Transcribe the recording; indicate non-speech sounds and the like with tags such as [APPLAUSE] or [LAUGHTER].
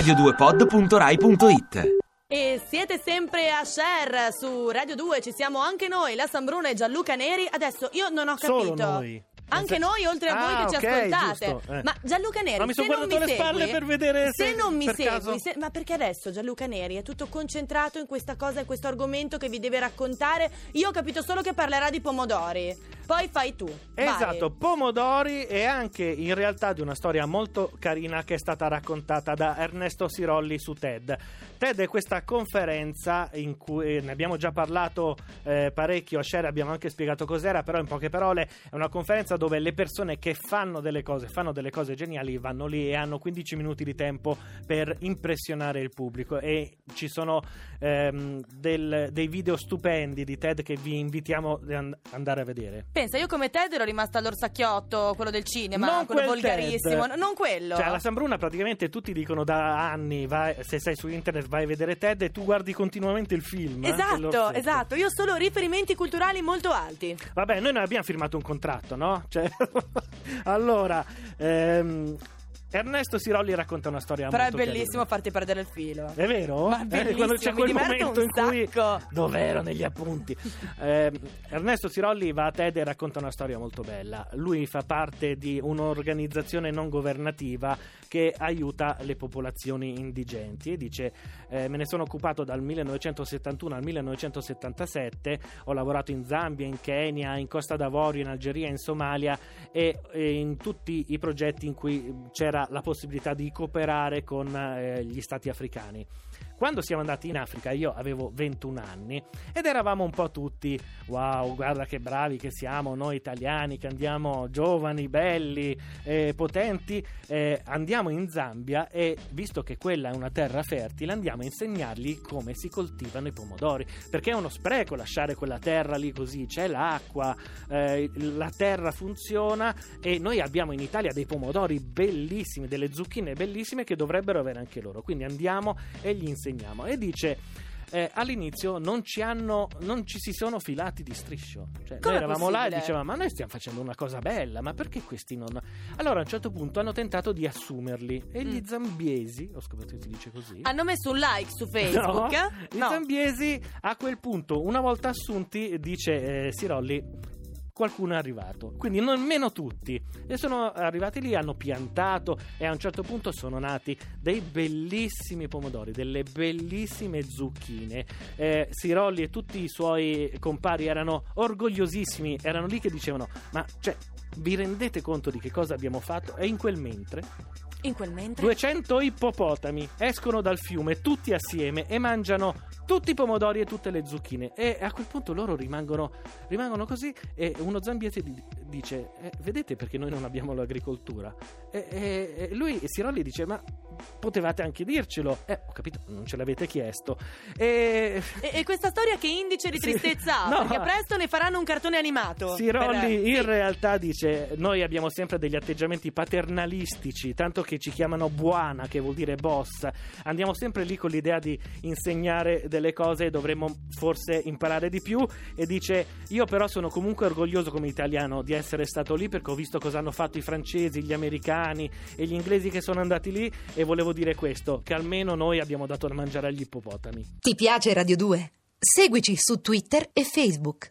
radio2pod.rai.it E siete sempre a share su Radio 2, ci siamo anche noi, la Sambruna e Gianluca Neri. Adesso io non ho capito. Solo noi. Anche noi, oltre a voi Ah, che ci ascoltate. giusto, eh. Ma Gianluca Neri, Ma mi se sono non mi guardato le segui, spalle per vedere se, se non mi segui, caso- se- ma perché adesso Gianluca Neri è tutto concentrato in questa cosa, in questo argomento che vi deve raccontare? Io ho capito solo che parlerà di pomodori. Poi fai tu. vai. Esatto, pomodori e anche in realtà di una storia molto carina che è stata raccontata da Ernesto Sirolli su TED. TED è questa conferenza in cui ne abbiamo già parlato eh, parecchio, a Share abbiamo anche spiegato cos'era, però in poche parole è una conferenza dove le persone che fanno delle cose, fanno delle cose geniali, vanno lì e hanno 15 minuti di tempo per impressionare il pubblico e ci sono ehm, del- dei video stupendi di TED che vi invitiamo ad and- andare a vedere. Pensa, io come Ted ero rimasta all'orsacchiotto, quello del cinema, Non quello quel volgarissimo. Ted. Non quello. Cioè, alla Sambruna praticamente tutti dicono da anni, vai- se sei su internet vai a vedere TED e tu guardi continuamente il film. eh, Esatto, esatto. Io ho solo riferimenti culturali molto alti. Vabbè, noi non abbiamo firmato un contratto, no? Cioè, [LAUGHS] allora, ehm, Ernesto Sirolli racconta una storia Però è molto bellissimo carina. farti perdere il filo. È vero? Ma è Eh, quando c'è quel momento in cui sacco. dov'ero negli appunti. Eh, Ernesto Sirolli va a TED e racconta una storia molto bella. Lui fa parte di un'organizzazione non governativa che aiuta le popolazioni indigenti e dice eh, me ne sono occupato dal 1971 al 1977, ho lavorato in Zambia, in Kenya, in Costa d'Avorio, in Algeria, in Somalia e, e in tutti i progetti in cui c'era la possibilità di cooperare con eh, gli stati africani. Quando siamo andati in Africa io avevo 21 anni ed eravamo un po' tutti wow, guarda che bravi che siamo noi italiani che andiamo giovani, belli, eh, potenti, eh, andiamo in Zambia e visto che quella è una terra fertile andiamo a insegnargli come si coltivano i pomodori perché è uno spreco lasciare quella terra lì così, c'è l'acqua, eh, la terra funziona e noi abbiamo in Italia dei pomodori bellissimi, delle zucchine bellissime che dovrebbero avere anche loro. Quindi andiamo e gli insegniamo. E dice. eh, all'inizio non ci hanno non ci si sono filati di striscio cioè, noi eravamo là e dicevamo ma noi stiamo facendo una cosa bella ma perché questi non allora a un certo punto hanno tentato di assumerli e gli Mm. zambiesi ho scoperto che si dice così Hanno messo un like su Facebook. No, i zambiesi a quel punto, una volta assunti, dice eh, Sirolli. Qualcuno è arrivato, quindi nemmeno tutti. E sono arrivati lì, hanno piantato e a un certo punto sono nati dei bellissimi pomodori, delle bellissime zucchine. Eh, Sirolli e tutti i suoi compari erano orgogliosissimi, erano lì che dicevano: Ma cioè, vi rendete conto di che cosa abbiamo fatto? E in quel mentre In quel mentre. 200 ippopotami escono dal fiume tutti assieme e mangiano tutti i pomodori e tutte le zucchine e a quel punto loro rimangono, rimangono così e uno zambiese di- dice "Eh, vedete perché noi non abbiamo l'agricoltura e, e- e lui Sirolli dice ma potevate anche dircelo eh ho capito non ce l'avete chiesto e E, e questa storia che indice di tristezza ha? [LAUGHS] No. Perché presto ne faranno un cartone animato. Sirolli Per- in sì. realtà dice noi abbiamo sempre degli atteggiamenti paternalistici tanto che ci chiamano buana che vuol dire boss andiamo sempre lì con l'idea di insegnare delle cose e dovremmo forse imparare di più e dice io però sono comunque orgoglioso come italiano di essere stato lì perché ho visto cosa hanno fatto i francesi, gli americani e gli inglesi che sono andati lì e volevo dire questo che almeno noi abbiamo dato da mangiare agli ippopotami Ti piace Radio 2? Seguici su Twitter e Facebook.